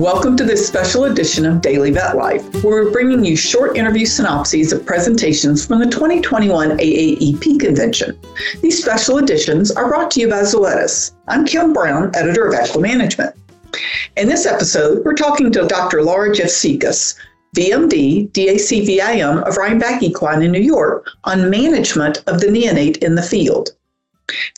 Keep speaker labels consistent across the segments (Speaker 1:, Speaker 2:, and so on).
Speaker 1: Welcome to this special edition of Daily Vet Life, where we're bringing you short interview synopses of presentations from the 2021 AAEP convention. These special editions are brought to you by Zoetis. I'm Kim Brown, editor of EquiManagement. In this episode, we're talking to Dr. Laura Javsicas, VMD, DACVIM of Rhinebeck Equine in New York, on management of the neonate in the field.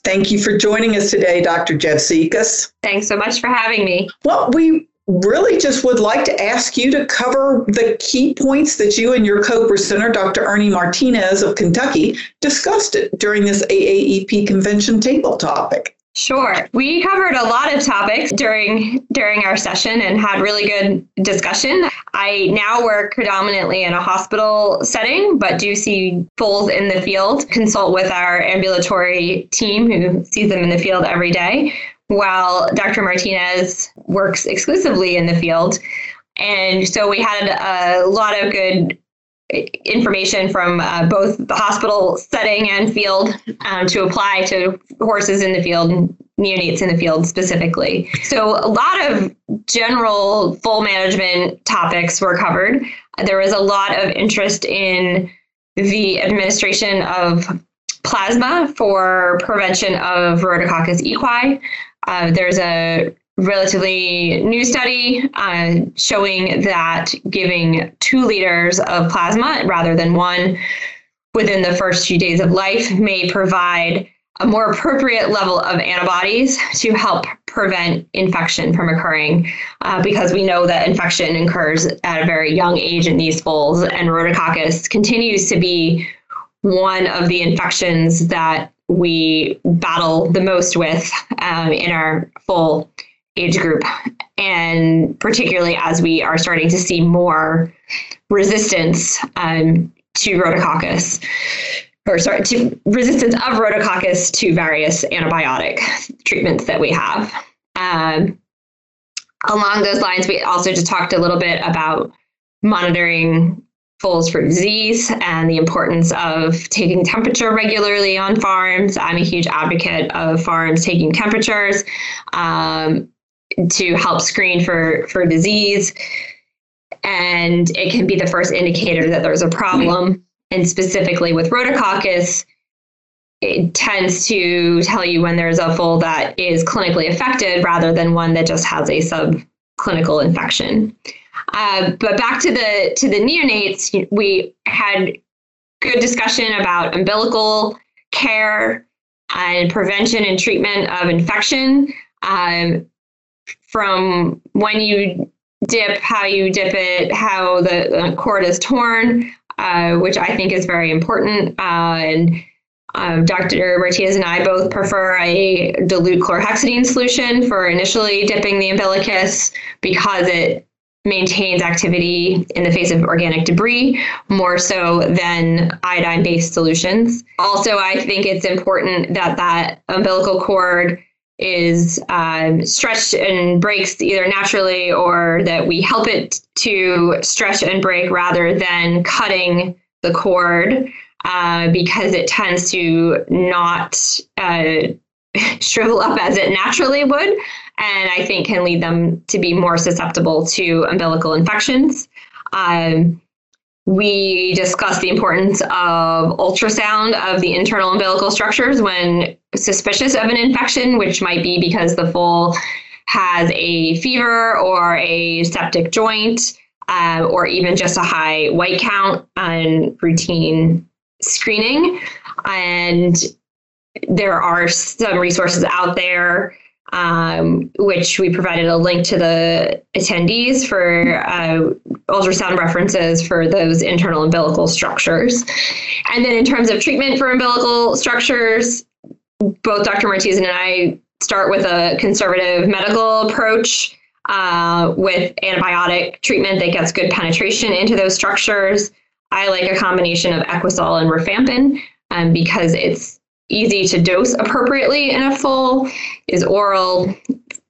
Speaker 1: Thank you for joining us today, Dr. Javsicas.
Speaker 2: Thanks so much for having me.
Speaker 1: Well, we really just would like to ask you to cover the key points that you and your co-presenter, Dr. Ernie Martinez of Kentucky, discussed during this AAEP convention table topic.
Speaker 2: Sure. We covered a lot of topics during during our session and had really good discussion. I now work predominantly in a hospital setting, but do see foals in the field, consult with our ambulatory team who sees them in the field every day while Dr. Martinez works exclusively in the field. And so we had a lot of good information from uh, both the hospital setting and field um, to apply to horses in the field and neonates in the field specifically. So a lot of general full management topics were covered. There was a lot of interest in the administration of plasma for prevention of rhodococcus equi. Uh, there's a relatively new study uh, showing that giving two liters of plasma rather than one within the first few days of life may provide a more appropriate level of antibodies to help prevent infection from occurring uh, because we know that infection occurs at a very young age in these foals and rhodococcus continues to be one of the infections that we battle the most with um, in our full age group. And particularly as we are starting to see more resistance um, to rhodococcus, or sorry, to resistance of rhodococcus to various antibiotic treatments that we have. Um, along those lines, we also just talked a little bit about monitoring foals for disease and the importance of taking temperature regularly on farms. I'm a huge advocate of farms taking temperatures um, to help screen for, for disease. And it can be the first indicator that there's a problem. And specifically with rhodococcus, it tends to tell you when there's a foal that is clinically affected rather than one that just has a subclinical infection. Uh, but back to the to the neonates, we had good discussion about umbilical care and prevention and treatment of infection. Um, from when you dip, how you dip it, how the, cord is torn, uh, which I think is very important. Uh, and um, Dr. Martinez and I both prefer a dilute chlorhexidine solution for initially dipping the umbilicus because it maintains activity in the face of organic debris more so than iodine based solutions. Also, I think it's important that that umbilical cord is um, stretched and breaks either naturally or that we help it to stretch and break rather than cutting the cord uh, because it tends to not uh, shrivel up as it naturally would, and I think can lead them to be more susceptible to umbilical infections. Um, we discussed the importance of ultrasound of the internal umbilical structures when suspicious of an infection, which might be because the foal has a fever or a septic joint, uh, or even just a high white count on routine screening. And there are some resources out there um, which we provided a link to the attendees for uh, ultrasound references for those internal umbilical structures. And then in terms of treatment for umbilical structures, both Dr. Martinez and I start with a conservative medical approach uh, with antibiotic treatment that gets good penetration into those structures. I like a combination of Equisul and rifampin um, because it's easy to dose appropriately in a full, is oral,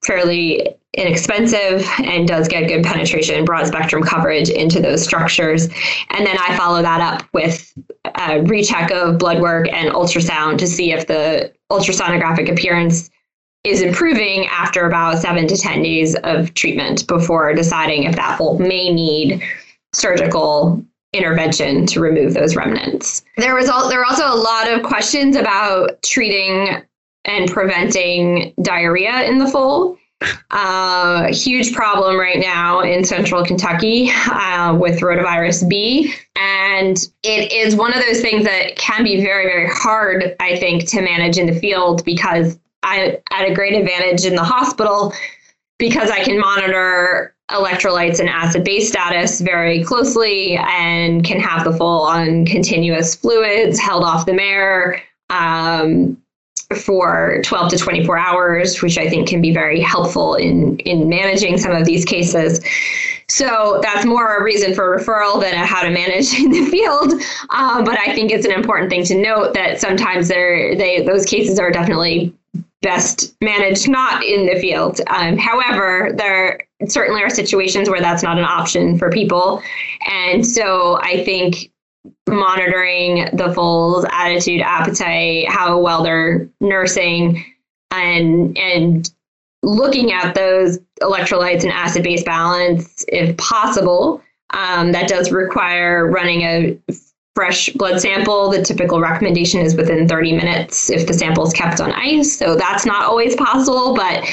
Speaker 2: fairly inexpensive, and does get good penetration, broad spectrum coverage into those structures. And then I follow that up with a recheck of blood work and ultrasound to see if the ultrasonographic appearance is improving after about seven to 10 days of treatment before deciding if that foal may need surgical intervention to remove those remnants. There was all, there were also a lot of questions about treating and preventing diarrhea in the foal. Uh, huge problem right now in central Kentucky uh, with rotavirus B. And it is one of those things that can be very, very hard, I think, to manage in the field because I at a great advantage in the hospital because I can monitor electrolytes and acid base status very closely and can have the full on continuous fluids held off the mare um, for 12 to 24 hours, which I think can be very helpful in, in managing some of these cases. So that's more a reason for referral than a how to manage in the field. Uh, but I think it's an important thing to note that sometimes they those cases are definitely best managed not in the field. Um, however, there certainly are situations where that's not an option for people. And so I think monitoring the foal's attitude, appetite, how well they're nursing, and and looking at those electrolytes and acid base balance if possible. Um, that does require running a fresh blood sample. The typical recommendation is within 30 minutes if the sample is kept on ice. So that's not always possible, but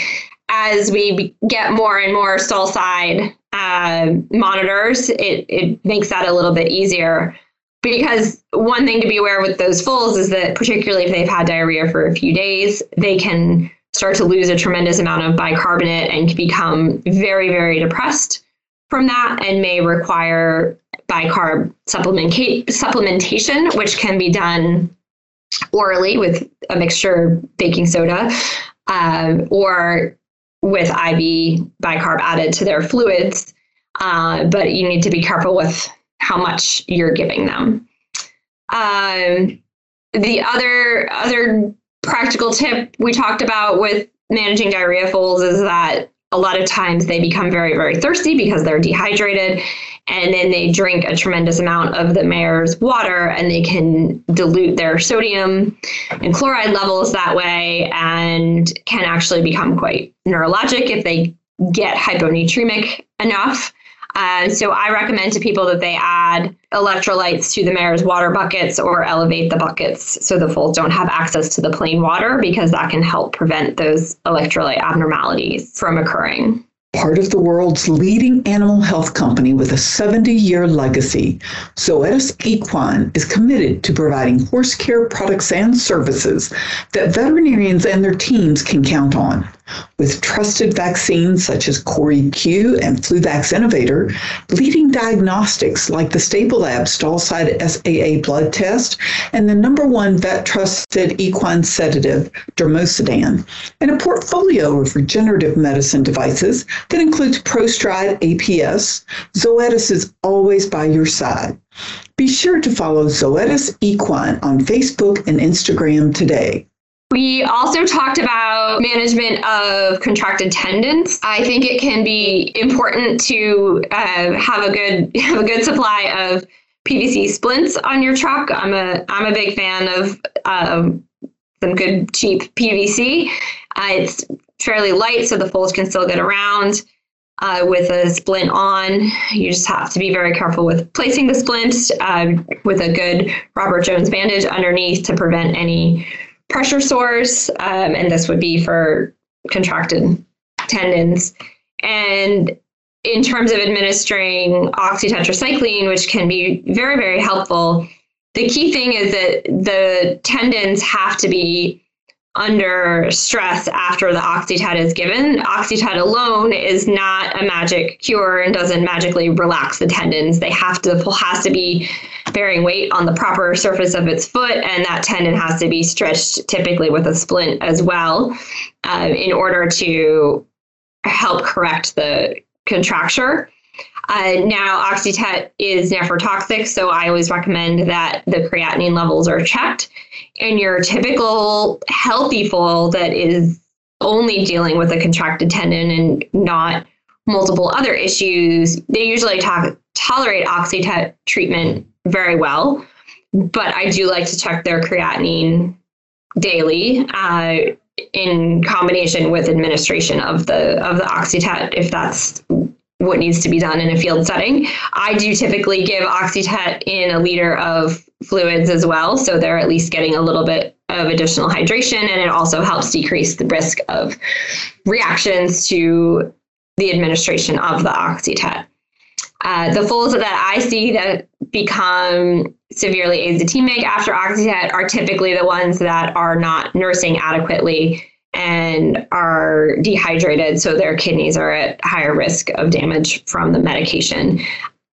Speaker 2: as we get more and more stall side uh, monitors, it, it makes that a little bit easier. Because one thing to be aware with those foals is that, particularly if they've had diarrhea for a few days, they can start to lose a tremendous amount of bicarbonate and become very, very depressed from that and may require bicarb supplementation, which can be done orally with a mixture of baking soda um, or with IV bicarb added to their fluids. Uh, but you need to be careful with how much you're giving them. Um, the other other practical tip we talked about with managing diarrhea foals is that a lot of times they become very very thirsty because they're dehydrated and then they drink a tremendous amount of the mayor's water and they can dilute their sodium and chloride levels that way and can actually become quite neurologic if they get hyponatremic enough. Uh, so I recommend to people that they add electrolytes to the mare's water buckets or elevate the buckets so the foals don't have access to the plain water because that can help prevent those electrolyte abnormalities from occurring.
Speaker 1: Part of the world's leading animal health company with a 70 year legacy, Zoetis Equine is committed to providing horse care products and services that veterinarians and their teams can count on. With trusted vaccines such as Q and Fluvac Innovator, leading diagnostics like the Stablelab Stallside SAA blood test, and the number one vet trusted equine sedative, Dormosedan, and a portfolio of regenerative medicine devices that includes ProStride APS, Zoetis is always by your side. Be sure to follow Zoetis Equine on Facebook and Instagram today.
Speaker 2: We also talked about management of contracted tendons. I think it can be important to uh, have a good have a good supply of PVC splints on your truck. I'm a I'm a big fan of um, some good cheap PVC. Uh, it's fairly light, so the foals can still get around. Uh, with a splint on. You just have to be very careful with placing the splint uh, with a good Robert Jones bandage underneath to prevent any pressure sores, um, and this would be for contracted tendons. And in terms of administering oxytetracycline, which can be very, very helpful, the key thing is that the tendons have to be under stress after the Oxytet is given. Oxytet alone is not a magic cure and doesn't magically relax the tendons. They have to has to be bearing weight on the proper surface of its foot, and that tendon has to be stretched typically with a splint as well uh, in order to help correct the contracture. Uh, now, Oxytet is nephrotoxic, so I always recommend that the creatinine levels are checked. And your typical healthy foal that is only dealing with a contracted tendon and not multiple other issues, they usually to- tolerate Oxytet treatment very well. But I do like to check their creatinine daily. Uh, in combination with administration of the of the Oxytet if that's what needs to be done in a field setting. I do typically give Oxytet in a liter of fluids as well, so they're at least getting a little bit of additional hydration, and it also helps decrease the risk of reactions to the administration of the Oxytet. Uh, the foals that I see that become severely azotemic after Oxytet are typically the ones that are not nursing adequately and are dehydrated, so their kidneys are at higher risk of damage from the medication.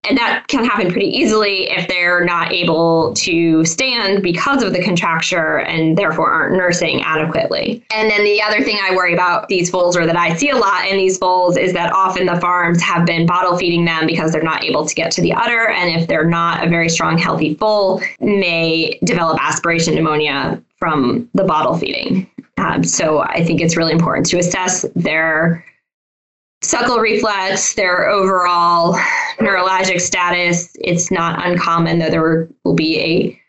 Speaker 2: And that can happen pretty easily if they're not able to stand because of the contracture and therefore aren't nursing adequately. And then the other thing I worry about these foals or that I see a lot in these foals is that often the farms have been bottle feeding them because they're not able to get to the udder. And if they're not a very strong, healthy foal, may develop aspiration pneumonia from the bottle feeding. Um, so I think it's really important to assess their suckle reflex, their overall neurologic status. It's not uncommon that there will be a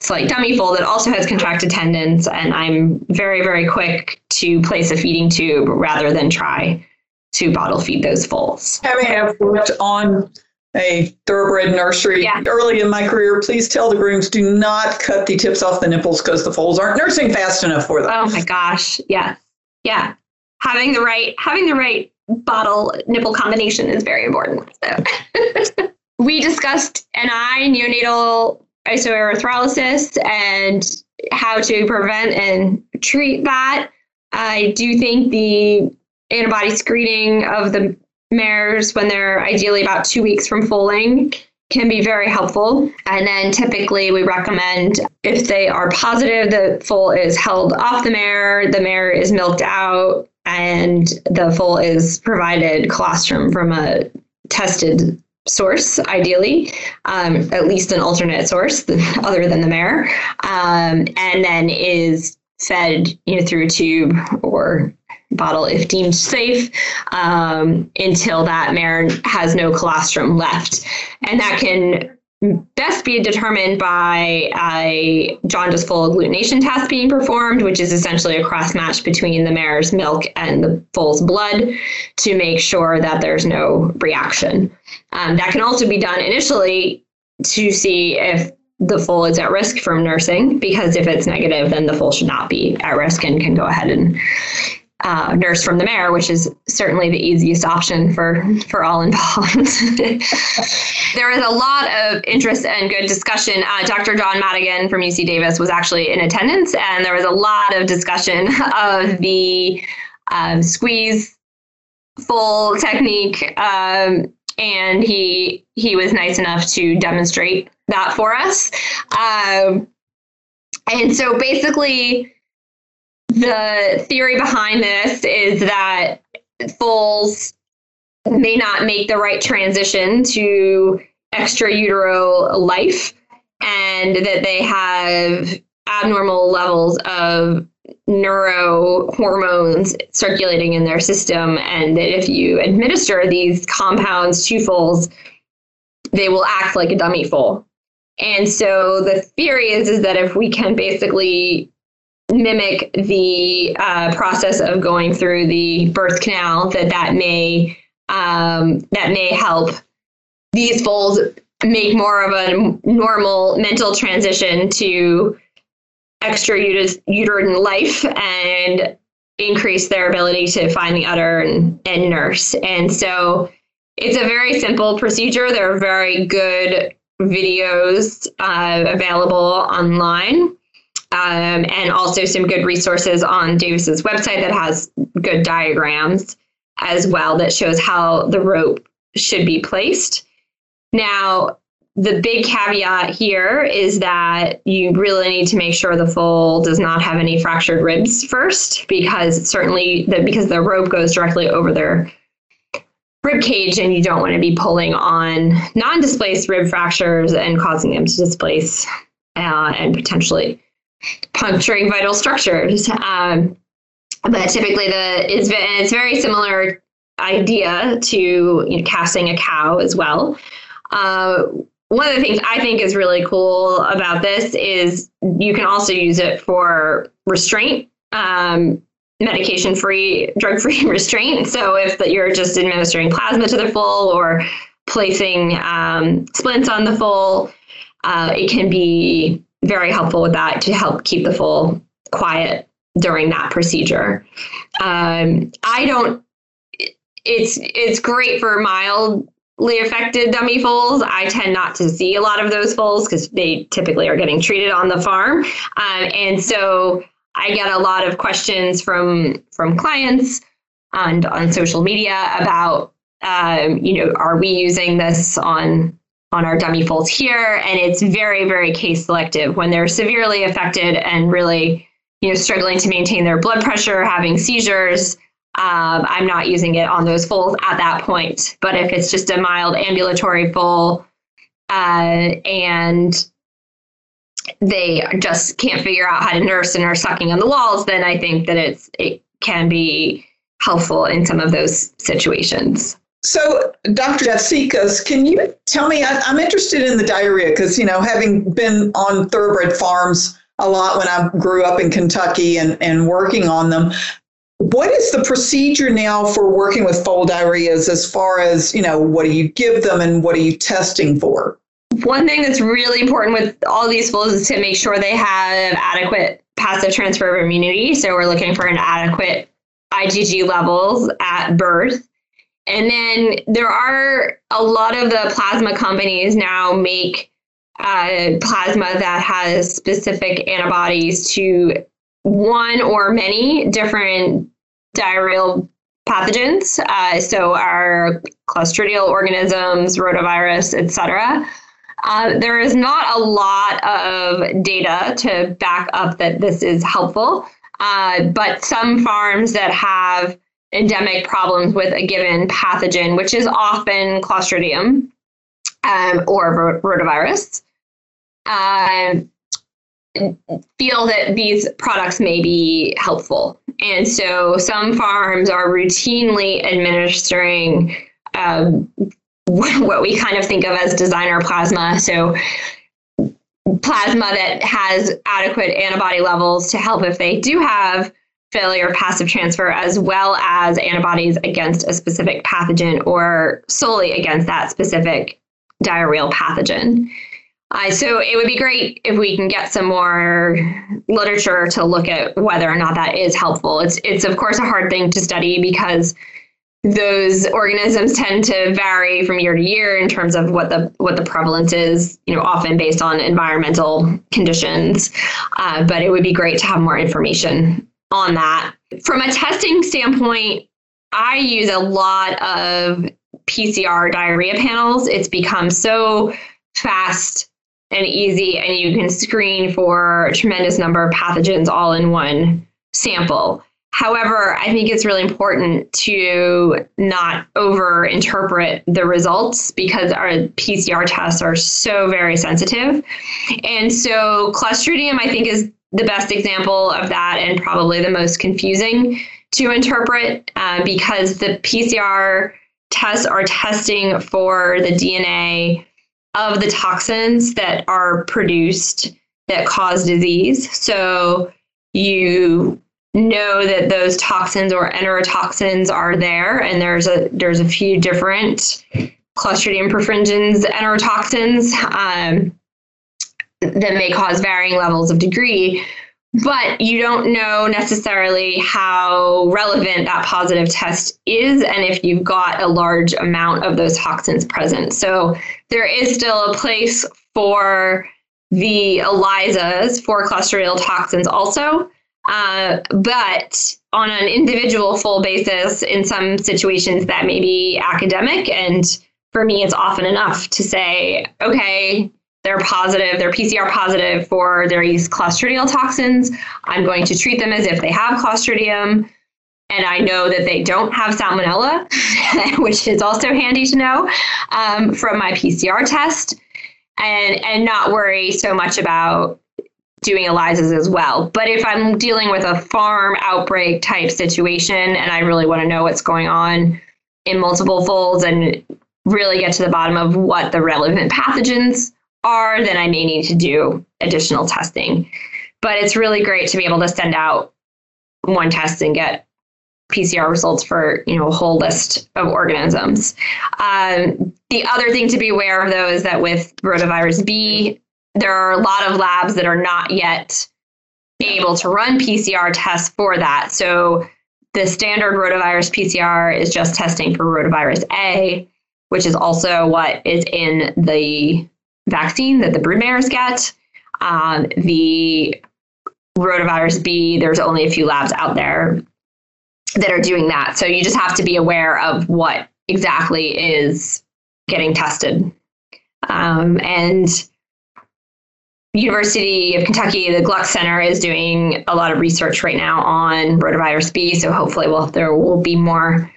Speaker 2: slight dummy foal that also has contracted tendons, and I'm very, very quick to place a feeding tube rather than try to bottle feed those foals.
Speaker 1: Having have worked on a thoroughbred nursery yeah. early in my career, please tell the grooms do not cut the tips off the nipples because the foals aren't nursing fast enough for them.
Speaker 2: Oh my gosh. Yeah. Yeah. Having the right having the right bottle nipple combination is very important. So we discussed NI neonatal isoerythrolysis and how to prevent and treat that. I do think the antibody screening of the mares when they're ideally about two weeks from foaling can be very helpful. And then typically we recommend if they are positive, the foal is held off the mare, the mare is milked out, and the foal is provided colostrum from a tested source, ideally, um, at least an alternate source other than the mare, um, and then is fed you know through a tube or bottle if deemed safe um, until that mare has no colostrum left. And that can best be determined by a jaundice foal agglutination test being performed, which is essentially a cross match between the mare's milk and the foal's blood to make sure that there's no reaction. Um, that can also be done initially to see if the foal is at risk from nursing, because if it's negative, then the foal should not be at risk and can go ahead and uh, nurse from the mare, which is certainly the easiest option for for all involved. there is a lot of interest and good discussion. Uh, Dr. John Madigan from UC Davis was actually in attendance, and there was a lot of discussion of the um, squeeze full technique. Um, and he he was nice enough to demonstrate that for us. Um, and so basically, the theory behind this is that foals may not make the right transition to extra utero life and that they have abnormal levels of neurohormones circulating in their system and that if you administer these compounds to foals they will act like a dummy foal and so the theory is is that if we can basically mimic the uh, process of going through the birth canal that that may um, that may help these foals make more of a normal mental transition to extra uterine life and increase their ability to find the udder and, and nurse. And so it's a very simple procedure. There are very good videos uh, available online um, and also some good resources on Davis's website that has good diagrams as well that shows how the rope should be placed. Now, the big caveat here is that you really need to make sure the foal does not have any fractured ribs first, because certainly the, because the rope goes directly over their rib cage, and you don't want to be pulling on non-displaced rib fractures and causing them to displace uh, and potentially puncturing vital structures. Um, but typically, the is it's very similar idea to you know, casting a cow as well. Uh, one of the things I think is really cool about this is you can also use it for restraint. Um, medication free, drug free restraint. So if that you're just administering plasma to the full or placing um, splints on the full, uh, it can be very helpful with that to help keep the foal quiet during that procedure. Um, I don't. It's it's great for mildly affected dummy foals. I tend not to see a lot of those foals because they typically are getting treated on the farm, um, and so I get a lot of questions from from clients and on social media about um, you know are we using this on on our dummy folds here and it's very very case selective. When they're severely affected and really you know struggling to maintain their blood pressure having seizures um, i'm not using it on those folds at that point. But if it's just a mild ambulatory foal uh, and they just can't figure out how to nurse and are sucking on the walls then i think that it's it can be helpful in some of those situations
Speaker 1: so, Dr. Javsicas, can you tell me? I, am interested in the diarrhea because, you know, having been on thoroughbred farms a lot when I grew up in Kentucky and, and working on them, what is the procedure now for working with foal diarrheas as far as, you know, what do you give them and what are you testing for?
Speaker 2: One thing that's really important with all these foals is to make sure they have adequate passive transfer of immunity. So, we're looking for an adequate IgG levels at birth and then there are a lot of the plasma companies now make uh, plasma that has specific antibodies to one or many different diarrheal pathogens. Uh, so our clostridial organisms, rotavirus, etc. Uh, there is not a lot of data to back up that this is helpful, uh, but some farms that have endemic problems with a given pathogen, which is often Clostridium um, or rotavirus, uh, feel that these products may be helpful. And so some farms are routinely administering um, what we kind of think of as designer plasma. So plasma that has adequate antibody levels to help if they do have failure passive transfer as well as antibodies against a specific pathogen or solely against that specific diarrheal pathogen. Uh, so it would be great if we can get some more literature to look at whether or not that is helpful. It's it's of course a hard thing to study because those organisms tend to vary from year to year in terms of what the what the prevalence is. You know, often based on environmental conditions. Uh, but it would be great to have more information on that. From a testing standpoint, I use a lot of PCR diarrhea panels. It's become so fast and easy, and you can screen for a tremendous number of pathogens all in one sample. However, I think it's really important to not over interpret the results because our PCR tests are so very sensitive. And so Clostridium, I think, is the best example of that and probably the most confusing to interpret uh, because the PCR tests are testing for the DNA of the toxins that are produced that cause disease. So you know that those toxins or enterotoxins are there, and there's a there's a few different Clostridium perfringens enterotoxins. Um, that may cause varying levels of degree but you don't know necessarily how relevant that positive test is and if you've got a large amount of those toxins present. So there is still a place for the ELISAs for clostridial toxins also. Uh, but on an individual full basis, in some situations that may be academic. And for me, it's often enough to say, okay, they're positive, they're PCR positive for these clostridial toxins. I'm going to treat them as if they have clostridium. And I know that they don't have salmonella, which is also handy to know um, from my PCR test, and, and not worry so much about doing ELISAs as well. But if I'm dealing with a farm outbreak type situation and I really want to know what's going on in multiple folds and really get to the bottom of what the relevant pathogens are, then I may need to do additional testing. But it's really great to be able to send out one test and get PCR results for you know a whole list of organisms. Um, the other thing to be aware of though is that with rotavirus B, there are a lot of labs that are not yet able to run PCR tests for that. So the standard rotavirus PCR is just testing for rotavirus A, which is also what is in the vaccine that the broodmares get. Um, the rotavirus B, there's only a few labs out there that are doing that. So you just have to be aware of what exactly is getting tested. Um, and University of Kentucky, the Gluck Center is doing a lot of research right now on rotavirus B. So hopefully, well, there will be more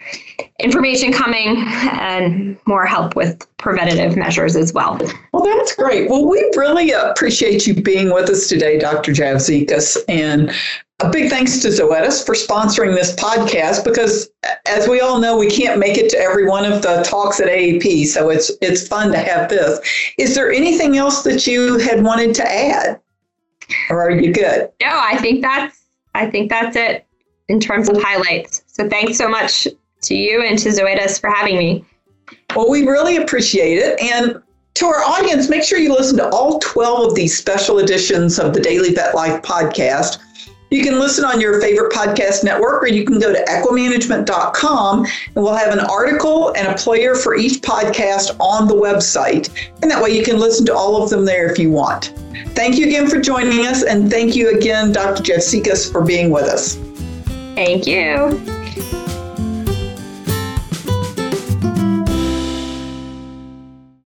Speaker 2: information coming and more help with preventative measures as well.
Speaker 1: Well, that's great. Well, we really appreciate you being with us today, Dr. Javsicas. And a big thanks to Zoetis for sponsoring this podcast because, as we all know, we can't make it to every one of the talks at AAP. So it's it's fun to have this. Is there anything else that you had wanted to add, or are you good?
Speaker 2: No, I think that's I think that's it in terms of highlights. So thanks so much to you and to Zoetis for having me.
Speaker 1: Well, we really appreciate it. And to our audience, make sure you listen to all 12 of these special editions of the Daily Vet Life podcast. You can listen on your favorite podcast network, or you can go to equimanagement.com and we'll have an article and a player for each podcast on the website. And that way you can listen to all of them there if you want. Thank you again for joining us, and thank you again, Dr. Javsicas, for being with us.
Speaker 2: Thank you.